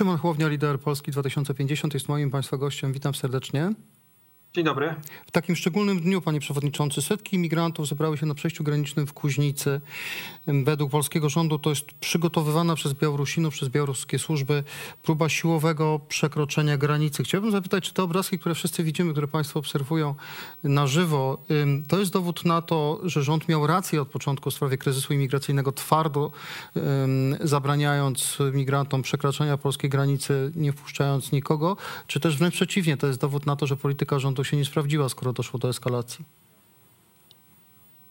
Szymon Chłownia, lider Polski 2050 jest moim Państwa gościem. Witam serdecznie. Dzień dobry. W takim szczególnym dniu, panie przewodniczący, setki imigrantów zebrały się na przejściu granicznym w Kuźnicy. Według polskiego rządu to jest przygotowywana przez Białorusinów, przez białoruskie służby próba siłowego przekroczenia granicy. Chciałbym zapytać, czy te obrazki, które wszyscy widzimy, które państwo obserwują na żywo, to jest dowód na to, że rząd miał rację od początku w sprawie kryzysu imigracyjnego, twardo zabraniając migrantom przekraczania polskiej granicy, nie wpuszczając nikogo, czy też wręcz przeciwnie, to jest dowód na to, że polityka rządu to się nie sprawdziła, skoro doszło do eskalacji?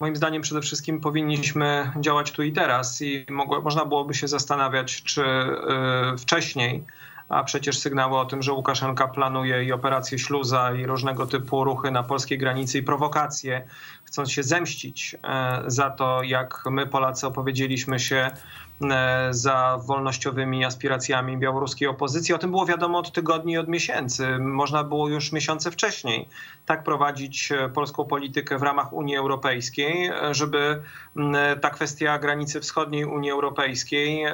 Moim zdaniem przede wszystkim powinniśmy działać tu i teraz i mogło, można byłoby się zastanawiać, czy y, wcześniej, a przecież sygnały o tym, że Łukaszenka planuje i operację śluza i różnego typu ruchy na polskiej granicy i prowokacje, chcąc się zemścić y, za to, jak my Polacy opowiedzieliśmy się za wolnościowymi aspiracjami białoruskiej opozycji. O tym było wiadomo od tygodni i od miesięcy. Można było już miesiące wcześniej tak prowadzić e, polską politykę w ramach Unii Europejskiej, e, żeby ta kwestia granicy wschodniej Unii Europejskiej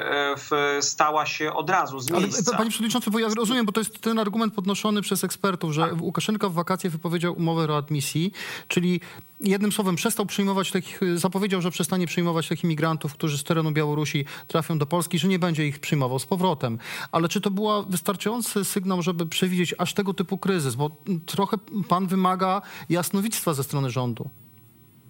stała się od razu z miejsca. Ale, panie przewodniczący, bo ja rozumiem, bo to jest ten argument podnoszony przez ekspertów, że tak. Łukaszenka w wakacje wypowiedział umowę readmisji, czyli jednym słowem przestał przyjmować takich, zapowiedział, że przestanie przyjmować takich migrantów, którzy z terenu Białorusi trafią do Polski, że nie będzie ich przyjmował z powrotem. Ale czy to był wystarczający sygnał, żeby przewidzieć aż tego typu kryzys? Bo trochę pan wymaga jasnowictwa ze strony rządu.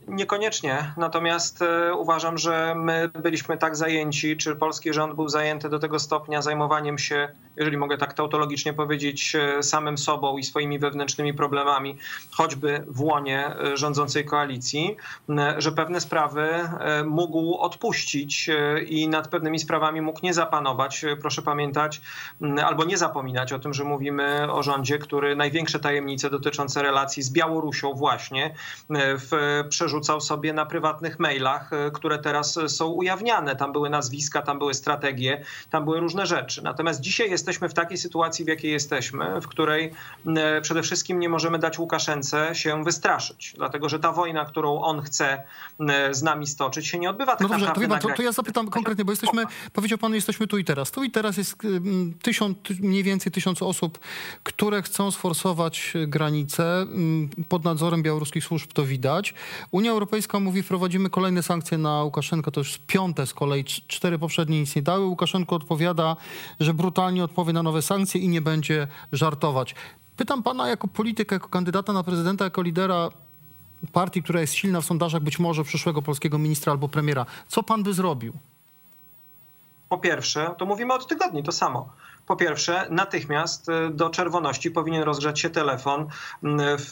Niekoniecznie. Natomiast e, uważam, że my byliśmy tak zajęci, czy polski rząd był zajęty do tego stopnia zajmowaniem się, jeżeli mogę tak tautologicznie powiedzieć, e, samym sobą i swoimi wewnętrznymi problemami, choćby w łonie e, rządzącej koalicji, że pewne sprawy mógł odpuścić i nad pewnymi sprawami mógł nie zapanować. Proszę pamiętać albo nie zapominać o tym, że mówimy o rządzie, który największe tajemnice dotyczące relacji z Białorusią właśnie w przerzuceniu wrzucał sobie na prywatnych mailach, e, które teraz są ujawniane. Tam były nazwiska, tam były strategie, tam były różne rzeczy. Natomiast dzisiaj jesteśmy w takiej sytuacji, w jakiej jesteśmy, w której e, przede wszystkim nie możemy dać Łukaszence się wystraszyć, dlatego że ta wojna, którą on chce e, z nami stoczyć, się nie odbywa tak no dobrze, naprawdę. To, to, to ja zapytam konkretnie, bo jesteśmy, powiedział pan, jesteśmy tu i teraz. Tu i teraz jest tysiąc, mniej więcej tysiąc osób, które chcą sforsować granicę pod nadzorem białoruskich służb, to widać. Unia Europejska mówi, wprowadzimy kolejne sankcje na Łukaszenkę, to już piąte z kolei, cztery poprzednie nic nie dały. Łukaszenko odpowiada, że brutalnie odpowie na nowe sankcje i nie będzie żartować. Pytam pana jako polityka, jako kandydata na prezydenta, jako lidera partii, która jest silna w sondażach, być może przyszłego polskiego ministra albo premiera. Co pan by zrobił? Po pierwsze, to mówimy od tygodni to samo. Po pierwsze, natychmiast y, do czerwoności powinien rozgrzać się telefon, y, w,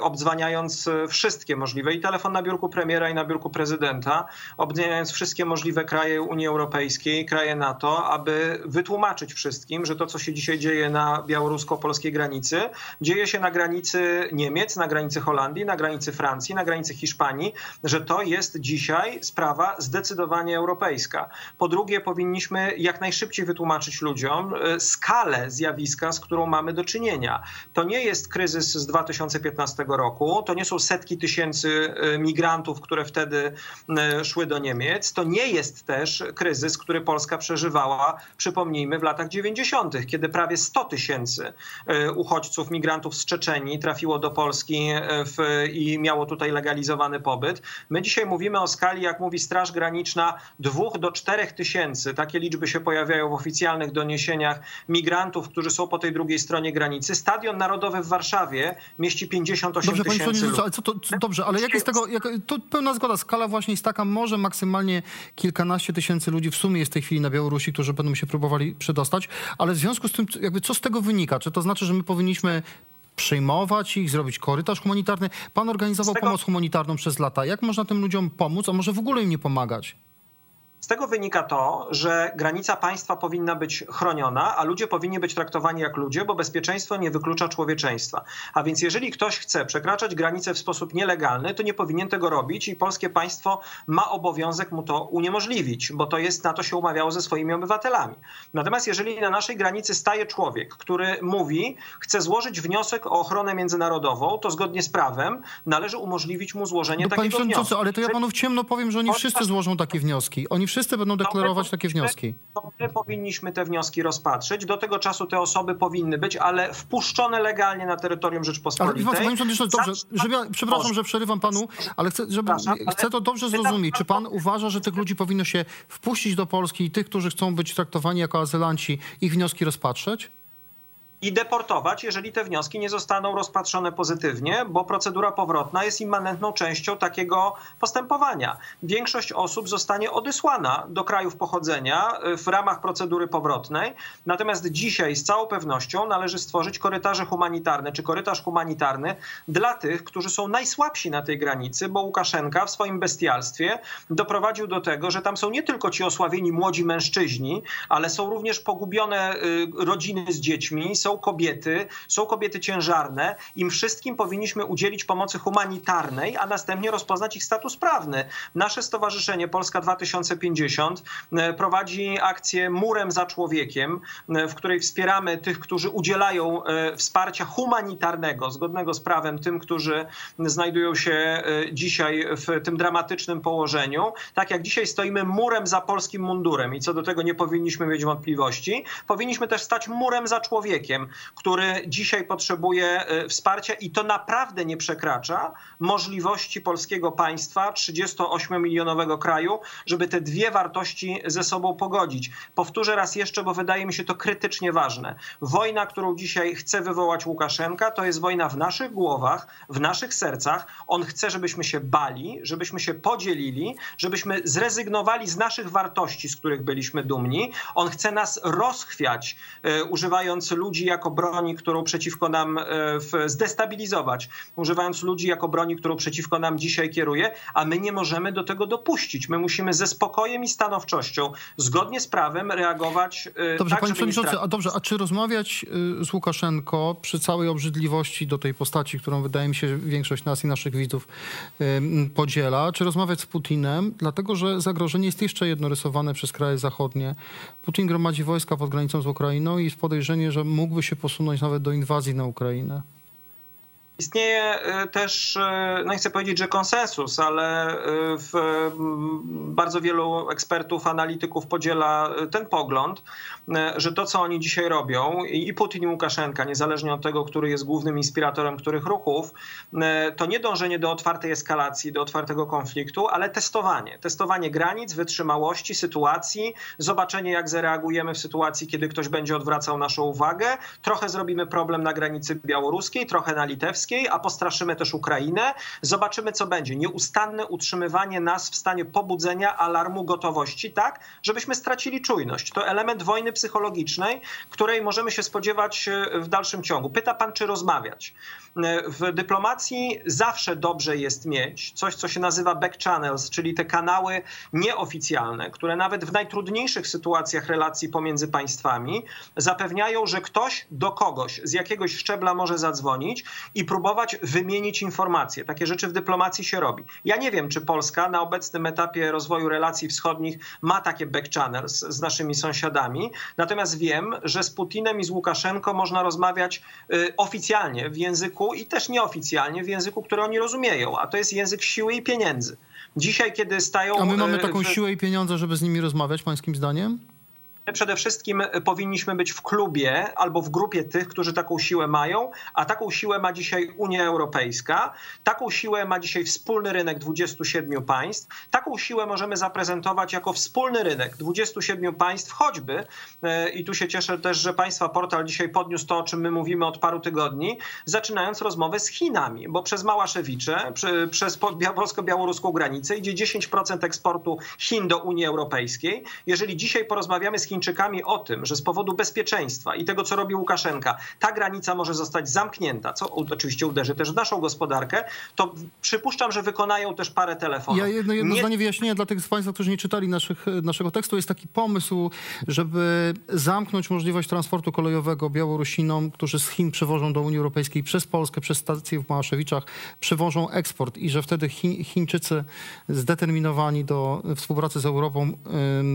obdzwaniając wszystkie możliwe i telefon na biurku premiera i na biurku prezydenta, obdzwaniając wszystkie możliwe kraje Unii Europejskiej, kraje NATO, aby wytłumaczyć wszystkim, że to, co się dzisiaj dzieje na białorusko-polskiej granicy, dzieje się na granicy Niemiec, na granicy Holandii, na granicy Francji, na granicy Hiszpanii, że to jest dzisiaj sprawa zdecydowanie europejska. Po drugie, powinniśmy jak najszybciej wytłumaczyć ludziom, skalę zjawiska, z którą mamy do czynienia. To nie jest kryzys z 2015 roku, to nie są setki tysięcy e, migrantów, które wtedy e, szły do Niemiec. To nie jest też kryzys, który Polska przeżywała, przypomnijmy, w latach 90., kiedy prawie 100 tysięcy e, uchodźców, migrantów z Czeczenii trafiło do Polski w, i miało tutaj legalizowany pobyt. My dzisiaj mówimy o skali, jak mówi Straż Graniczna, 2 do 4 tysięcy. Takie liczby się pojawiają w oficjalnych doniesieniach migrantów, którzy są po tej drugiej stronie granicy. Stadion Narodowy w Warszawie mieści 58 dobrze, tysięcy ludzi. Ale co to, co, dobrze, ale jak jest tego, jak, to pełna zgoda, skala właśnie jest taka, może maksymalnie kilkanaście tysięcy ludzi w sumie jest w tej chwili na Białorusi, którzy będą się próbowali przedostać, ale w związku z tym, jakby co z tego wynika? Czy to znaczy, że my powinniśmy przyjmować ich, zrobić korytarz humanitarny? Pan organizował tego... pomoc humanitarną przez lata. Jak można tym ludziom pomóc, a może w ogóle im nie pomagać? Z tego wynika to, że granica państwa powinna być chroniona, a ludzie powinni być traktowani jak ludzie, bo bezpieczeństwo nie wyklucza człowieczeństwa. A więc jeżeli ktoś chce przekraczać granicę w sposób nielegalny, to nie powinien tego robić i polskie państwo ma obowiązek mu to uniemożliwić, bo to jest na to się umawiało ze swoimi obywatelami. Natomiast jeżeli na naszej granicy staje człowiek, który mówi, chce złożyć wniosek o ochronę międzynarodową, to zgodnie z prawem należy umożliwić mu złożenie no, takiego wniosku. Ale to ja panu w ciemno powiem, że oni wszyscy złożą takie wnioski. Oni wszyscy będą deklarować takie wnioski. To my powinniśmy te wnioski rozpatrzyć. Do tego czasu te osoby powinny być, ale wpuszczone legalnie na terytorium Ale Rzeczpospolitej. Iwan, panie przewodniczący, dobrze, żeby ja, przepraszam, że przerywam panu, ale chcę, żeby, ale- chcę to dobrze zrozumieć. Czy pan uważa, że tych ludzi powinno się wpuścić do Polski i tych, którzy chcą być traktowani jako azylanci, ich wnioski rozpatrzeć? I deportować, jeżeli te wnioski nie zostaną rozpatrzone pozytywnie, bo procedura powrotna jest immanentną częścią takiego postępowania. Większość osób zostanie odesłana do krajów pochodzenia y, w ramach procedury powrotnej, natomiast dzisiaj z całą pewnością należy stworzyć korytarze humanitarne czy korytarz humanitarny dla tych, którzy są najsłabsi na tej granicy, bo Łukaszenka w swoim bestialstwie doprowadził do tego, że tam są nie tylko ci osławieni młodzi mężczyźni, ale są również pogubione y, rodziny z dziećmi, są kobiety, są kobiety ciężarne. Im wszystkim powinniśmy udzielić pomocy humanitarnej, a następnie rozpoznać ich status prawny. Nasze stowarzyszenie Polska 2050 e, prowadzi akcję Murem za Człowiekiem, e, w której wspieramy tych, którzy udzielają e, wsparcia humanitarnego, zgodnego z prawem tym, którzy znajdują się dzisiaj w tym dramatycznym położeniu. Tak jak dzisiaj stoimy murem za polskim mundurem i co do tego nie powinniśmy mieć wątpliwości, powinniśmy też stać murem za człowiekiem, który dzisiaj potrzebuje e, wsparcia i to naprawdę nie przekracza możliwości polskiego państwa, 38-milionowego kraju, żeby te dwie wartości ze sobą pogodzić. Powtórzę raz jeszcze, bo wydaje mi się to krytycznie ważne. Wojna, którą dzisiaj chce wywołać Łukaszenka, to jest wojna w naszych głowach, w naszych sercach. On chce, żebyśmy się bali, żebyśmy się podzielili, żebyśmy zrezygnowali z naszych wartości, z których byliśmy dumni. On chce nas rozchwiać, e, używając ludzi jako broni, którą przeciwko nam e, zdestabilizować, używając ludzi jako broni, którą przeciwko nam dzisiaj kieruje, a my nie możemy do tego dopuścić. My musimy ze spokojem i stanowczością, zgodnie z prawem, reagować. e, Dobrze, tak, panie przewodniczący, a dobrze, a czy rozmawiać y, z Łukaszenko przy całej obrzydliwości do tej postaci, którą wydaje mi się że większość nas i naszych widzów podziela, czy rozmawiać z Putinem, dlatego że zagrożenie jest jeszcze jedno rysowane przez kraje zachodnie. Putin gromadzi wojska pod granicą z Ukrainą i jest podejrzenie, że mógłby się posunąć nawet do inwazji na Ukrainę. Istnieje e, też, e, no nie chcę powiedzieć, że konsensus, ale e, w, m, bardzo wielu ekspertów, analityków podziela ten pogląd, że to, co oni dzisiaj robią, i Putin, i Łukaszenka, niezależnie od tego, który jest głównym inspiratorem których ruchów, to nie dążenie do otwartej eskalacji, do otwartego konfliktu, ale testowanie. Testowanie granic, wytrzymałości, sytuacji, zobaczenie, jak zareagujemy w sytuacji, kiedy ktoś będzie odwracał naszą uwagę. Trochę zrobimy problem na granicy białoruskiej, trochę na litewskiej, a postraszymy też Ukrainę. Zobaczymy, co będzie. Nieustanne utrzymywanie nas w stanie pobudzenia, alarmu, gotowości, tak, żebyśmy stracili czujność. To element wojny psychologicznej, której możemy się spodziewać e, w dalszym ciągu. Pyta pan, czy rozmawiać. E, W dyplomacji zawsze dobrze jest mieć coś, co się nazywa back channels, czyli te kanały nieoficjalne, które nawet w najtrudniejszych sytuacjach relacji pomiędzy państwami zapewniają, że ktoś do kogoś z jakiegoś szczebla może zadzwonić i próbować wymienić informacje. Takie rzeczy w dyplomacji się robi. Ja nie wiem, czy Polska na obecnym etapie rozwoju relacji wschodnich ma takie back channels z naszymi sąsiadami. Natomiast wiem, że z Putinem i z Łukaszenko można rozmawiać y, oficjalnie w języku i też nieoficjalnie w języku, który oni rozumieją, a to jest język siły i pieniędzy. Dzisiaj, kiedy stają. A my mamy y, taką w- siłę i pieniądze, żeby z nimi rozmawiać, pańskim zdaniem? Przede wszystkim powinniśmy być w klubie albo w grupie tych, którzy taką siłę mają, a taką siłę ma dzisiaj Unia Europejska, taką siłę ma dzisiaj wspólny rynek 27 państw, taką siłę możemy zaprezentować jako wspólny rynek 27 państw, choćby, e, i tu się cieszę też, że Państwa portal dzisiaj podniósł to, o czym my mówimy od paru tygodni, zaczynając rozmowę z Chinami, bo przez Małaszewicze, przez po- bia- polsko-białoruską granicę idzie 10% eksportu Chin do Unii Europejskiej. Jeżeli dzisiaj porozmawiamy z Chińczykami o tym, że z powodu bezpieczeństwa i tego, co robi Łukaszenka, ta granica może zostać zamknięta, co oczywiście uderzy też w naszą gospodarkę, to przypuszczam, że wykonają też parę telefonów. Ja jedno, jedno Nie- zdanie wyjaśnienia dla tych z Państwa, którzy nie czytali naszych, naszego tekstu. Jest taki pomysł, żeby zamknąć możliwość transportu kolejowego Białorusinom, którzy z Chin przewożą do Unii Europejskiej przez Polskę, przez stację w Małaszewiczach, przewożą eksport i że wtedy Chi, Chińczycy zdeterminowani do współpracy z Europą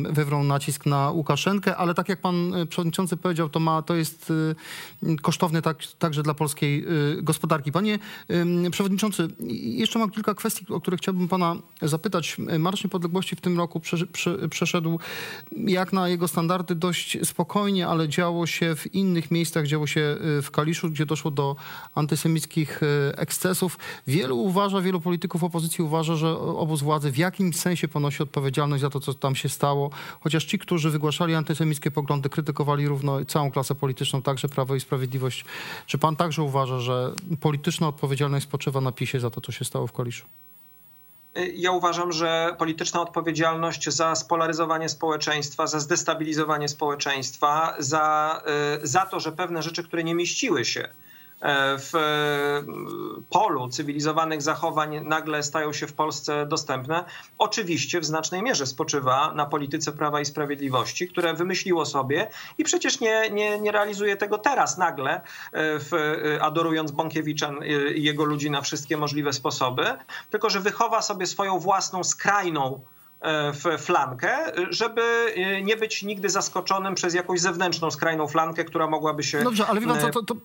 wywrą nacisk na Łukaszenkę. Piosenkę, ale tak jak pan y, przewodniczący powiedział, to, ma, to jest y, kosztowne tak, także dla polskiej y, gospodarki. Panie przewodniczący, jeszcze mam kilka kwestii, o które chciałbym pana zapytać. Marsz Niepodległości w tym roku prze, prze, przeszedł jak na jego standardy dość spokojnie, ale działo się w innych miejscach, działo się w Kaliszu, gdzie doszło do antysemickich ekscesów. Wielu uważa, wielu polityków opozycji uważa, że obóz władzy w jakimś sensie ponosi odpowiedzialność za to, co tam się stało, chociaż ci, którzy wygłaszali antysemickie poglądy, krytykowali równo całą klasę polityczną, także Prawo i Sprawiedliwość. Czy pan także uważa, że polityczna odpowiedzialność spoczywa na PiSie za to, co się stało w Kaliszu? Ja uważam, że polityczna odpowiedzialność za spolaryzowanie społeczeństwa, za zdestabilizowanie społeczeństwa, za, y, za to, że pewne rzeczy, które nie mieściły się w polu cywilizowanych zachowań nagle stają się w Polsce dostępne, oczywiście w znacznej mierze spoczywa na polityce Prawa i Sprawiedliwości, które wymyśliło sobie i przecież nie, nie, nie realizuje tego teraz nagle, e, w, adorując Bąkiewicza i jego ludzi na wszystkie możliwe sposoby, tylko że wychowa sobie swoją własną skrajną E, w flankę, żeby e, nie być nigdy zaskoczonym przez jakąś zewnętrzną, skrajną flankę, która mogłaby się... Dobrze, ale wie pan co, to, to,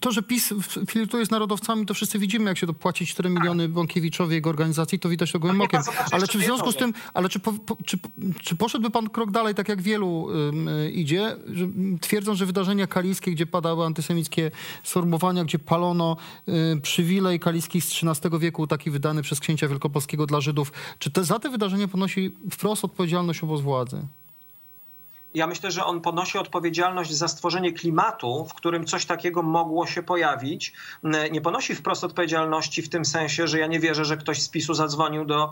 to, że PiS flirtuje z narodowcami, to wszyscy widzimy, jak się dopłaci 4 tak. miliony Bąkiewiczowi, jego organizacji, to widać to gołym okiem. Ale czy w związku z tym, ale czy, po, po, czy, czy poszedłby pan krok dalej, tak jak wielu um, idzie, że, twierdząc, że wydarzenia kaliskie, gdzie padały antysemickie sformułowania, gdzie palono y, przywilej kaliski z XIII wieku, taki wydany przez księcia wielkopolskiego dla Żydów, czy te, za te wydarzenia ponosi ponosi wprost odpowiedzialność obóz władzy ja myślę, że on ponosi odpowiedzialność za stworzenie klimatu, w którym coś takiego mogło się pojawić. Nie ponosi wprost odpowiedzialności w tym sensie, że ja nie wierzę, że ktoś z PiSu zadzwonił do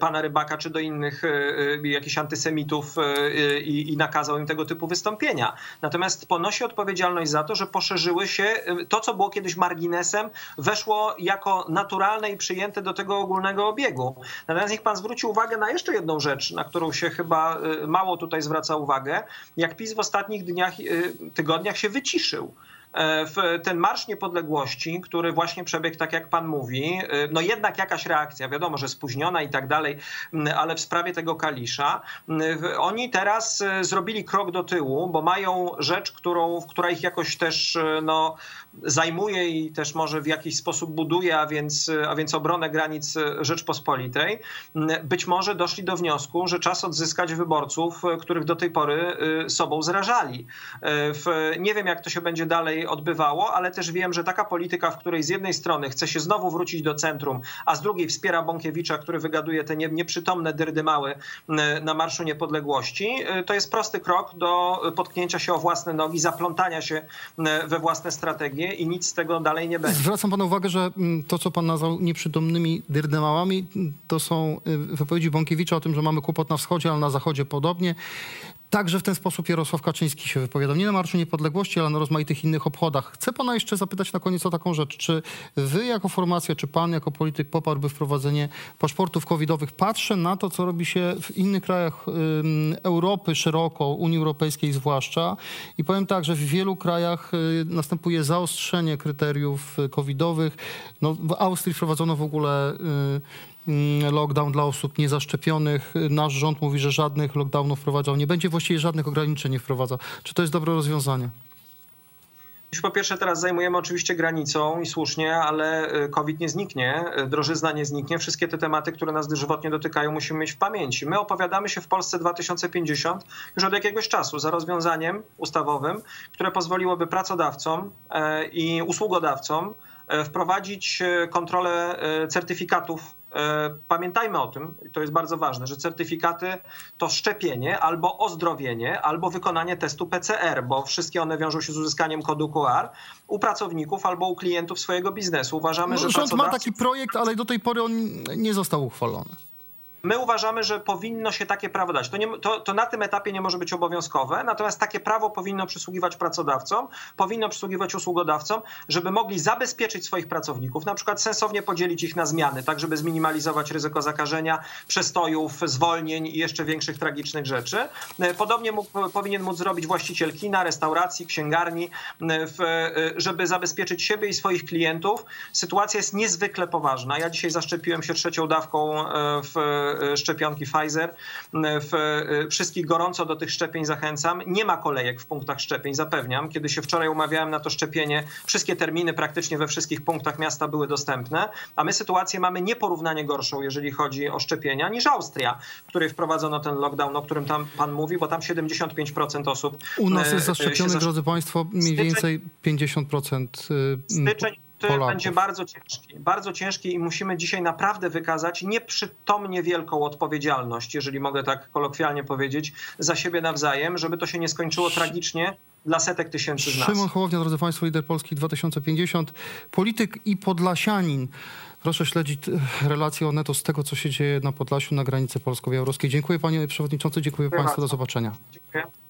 pana Rybaka czy do innych e, e, jakichś antysemitów e, i, i nakazał im tego typu wystąpienia. Natomiast ponosi odpowiedzialność za to, że poszerzyły się to, co było kiedyś marginesem, weszło jako naturalne i przyjęte do tego ogólnego obiegu. Natomiast niech pan zwróci uwagę na jeszcze jedną rzecz, na którą się chyba mało tutaj zwraca uwagę uwagę, jak PiS w ostatnich dniach, y, tygodniach się wyciszył. E, w ten Marsz Niepodległości, który właśnie przebiegł tak jak pan mówi, e, no jednak jakaś reakcja, wiadomo, że spóźniona i tak dalej, ale w sprawie tego Kalisza, oni teraz e, zrobili krok do tyłu, bo mają rzecz, którą, która ich jakoś też no, zajmuje i też może w jakiś sposób buduje, a więc, a więc obronę granic Rzeczpospolitej. Być może doszli do wniosku, że czas odzyskać wyborców, których do tej pory sobą zrażali. Nie wiem, jak to się będzie dalej odbywało, ale też wiem, że taka polityka, w której z jednej strony chce się znowu wrócić do centrum, a z drugiej wspiera Bąkiewicza, który wygaduje te nieprzytomne dyrdymały na Marszu Niepodległości, y, to jest prosty krok do potknięcia się o własne nogi, zaplątania się we własne strategie i nic z tego dalej nie będzie. Zwracam panu uwagę, że to, co pan nazwał nieprzytomnymi dyrdymałami, to są y, wypowiedzi Bąkiewicza o tym, że mamy kłopot na wschodzie, ale na zachodzie podobnie. Także w ten sposób Jarosław Kaczyński się wypowiadał. Nie na Marszu Niepodległości, ale na rozmaitych innych obchodach. Chcę pana jeszcze zapytać na koniec o taką rzecz. Czy wy jako formacja, czy pan jako polityk poparłby wprowadzenie paszportów covidowych? Patrzę na to, co robi się w innych krajach Europy szeroko, Unii Europejskiej zwłaszcza. I powiem tak, że w wielu krajach y, następuje zaostrzenie kryteriów y, covidowych. No, w Austrii wprowadzono w ogóle y, lockdown dla osób niezaszczepionych. Nasz rząd mówi, że żadnych lockdownów wprowadzał nie będzie, właściwie żadnych ograniczeń nie wprowadza. Czy to jest dobre rozwiązanie? Po pierwsze, teraz zajmujemy oczywiście granicą i słusznie, ale y, COVID nie zniknie, y, drożyzna nie zniknie. Wszystkie te tematy, które nas żywotnie dotykają, musimy mieć w pamięci. My opowiadamy się w Polsce 2050 już od jakiegoś czasu za rozwiązaniem ustawowym, które pozwoliłoby pracodawcom e, i usługodawcom e, wprowadzić e, kontrolę certyfikatów pamiętajmy o tym, i to jest bardzo ważne, że certyfikaty to szczepienie albo ozdrowienie, albo wykonanie testu PCR, bo wszystkie one wiążą się z uzyskaniem kodu QR u pracowników albo u klientów swojego biznesu. Uważamy, no, że rząd pracodawcy... ma taki projekt, ale do tej pory on nie został uchwalony. My uważamy, że powinno się takie prawo dać. To, nie, to, to, na tym etapie nie może być obowiązkowe, natomiast takie prawo powinno przysługiwać pracodawcom, powinno przysługiwać usługodawcom, żeby mogli zabezpieczyć swoich pracowników, na przykład sensownie podzielić ich na zmiany, tak żeby zminimalizować ryzyko zakażenia, przestojów, zwolnień i jeszcze większych tragicznych rzeczy. Podobnie mógł, powinien móc zrobić właściciel kina, restauracji, księgarni, w, żeby zabezpieczyć siebie i swoich klientów. Sytuacja jest niezwykle poważna. Ja dzisiaj zaszczepiłem się trzecią dawką w e, szczepionki Pfizer. W, e, wszystkich gorąco do tych szczepień zachęcam. Nie ma kolejek w punktach szczepień, zapewniam. Kiedy się wczoraj umawiałem na to szczepienie, wszystkie terminy praktycznie we wszystkich punktach miasta były dostępne, a my sytuację mamy nieporównanie gorszą, jeżeli chodzi o szczepienia, niż Austria, w której wprowadzono ten lockdown, o którym tam pan mówi, bo tam 75% osób U nas e, jest zaszczepionych, zaszczepiło. drodzy Państwo, mniej Styczeń- więcej 50% y, Styczeń Polaków. będzie bardzo ciężki. Bardzo ciężki i musimy dzisiaj naprawdę wykazać nieprzytomnie wielką odpowiedzialność, jeżeli mogę tak kolokwialnie powiedzieć, za siebie nawzajem, żeby to się nie skończyło tragicznie dla setek tysięcy z nas. Szymon Hołownia, drodzy Państwo, lider Polski 2050, polityk i podlasianin. Proszę śledzić e, relacje Onetu z tego, co się dzieje na Podlasiu, na granicy polsko-białoruskiej. Dziękuję Panie Przewodniczący, dziękuję Dziękuję Państwu, do bardzo. zobaczenia. Dziękuję.